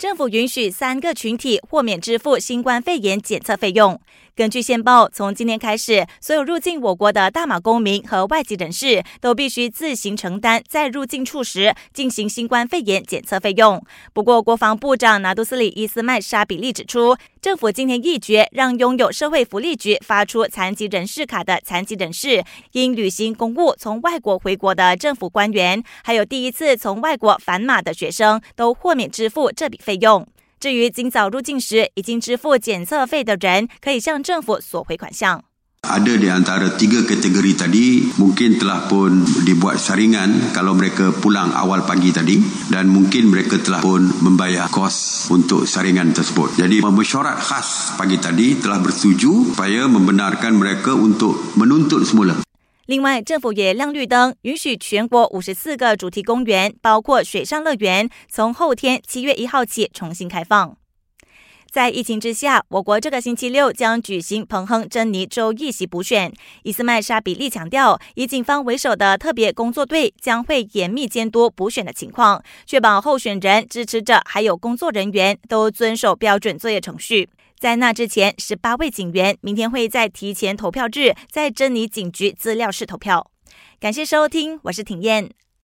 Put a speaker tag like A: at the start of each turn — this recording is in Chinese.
A: 政府允许三个群体豁免支付新冠肺炎检测费用。根据线报，从今天开始，所有入境我国的大马公民和外籍人士都必须自行承担在入境处时进行新冠肺炎检测费用。不过，国防部长拿督斯里伊斯曼沙比利指出，政府今天一决让拥有社会福利局发出残疾人士卡的残疾人士、因履行公务从外国回国的政府官员，还有第一次从外国返马的学生，都豁免支付这笔费用。至于今早入境时已经支付检测费的人，可以向政府索回款项。
B: Ada di antara tiga kategori tadi mungkin telah pun dibuat saringan kalau mereka pulang awal pagi tadi dan mungkin mereka telah pun membayar kos untuk saringan tersebut. Jadi memersyarat khas pagi tadi telah bersetuju supaya membenarkan mereka untuk menuntut semula.
A: 另外，政府也亮绿灯，允许全国五十四个主题公园，包括水上乐园，从后天七月一号起重新开放。在疫情之下，我国这个星期六将举行彭亨珍妮州议席补选。伊斯麦沙比利强调，以警方为首的特别工作队将会严密监督补选的情况，确保候选人、支持者还有工作人员都遵守标准作业程序。在那之前，十八位警员明天会在提前投票日在珍妮警局资料室投票。感谢收听，我是挺燕。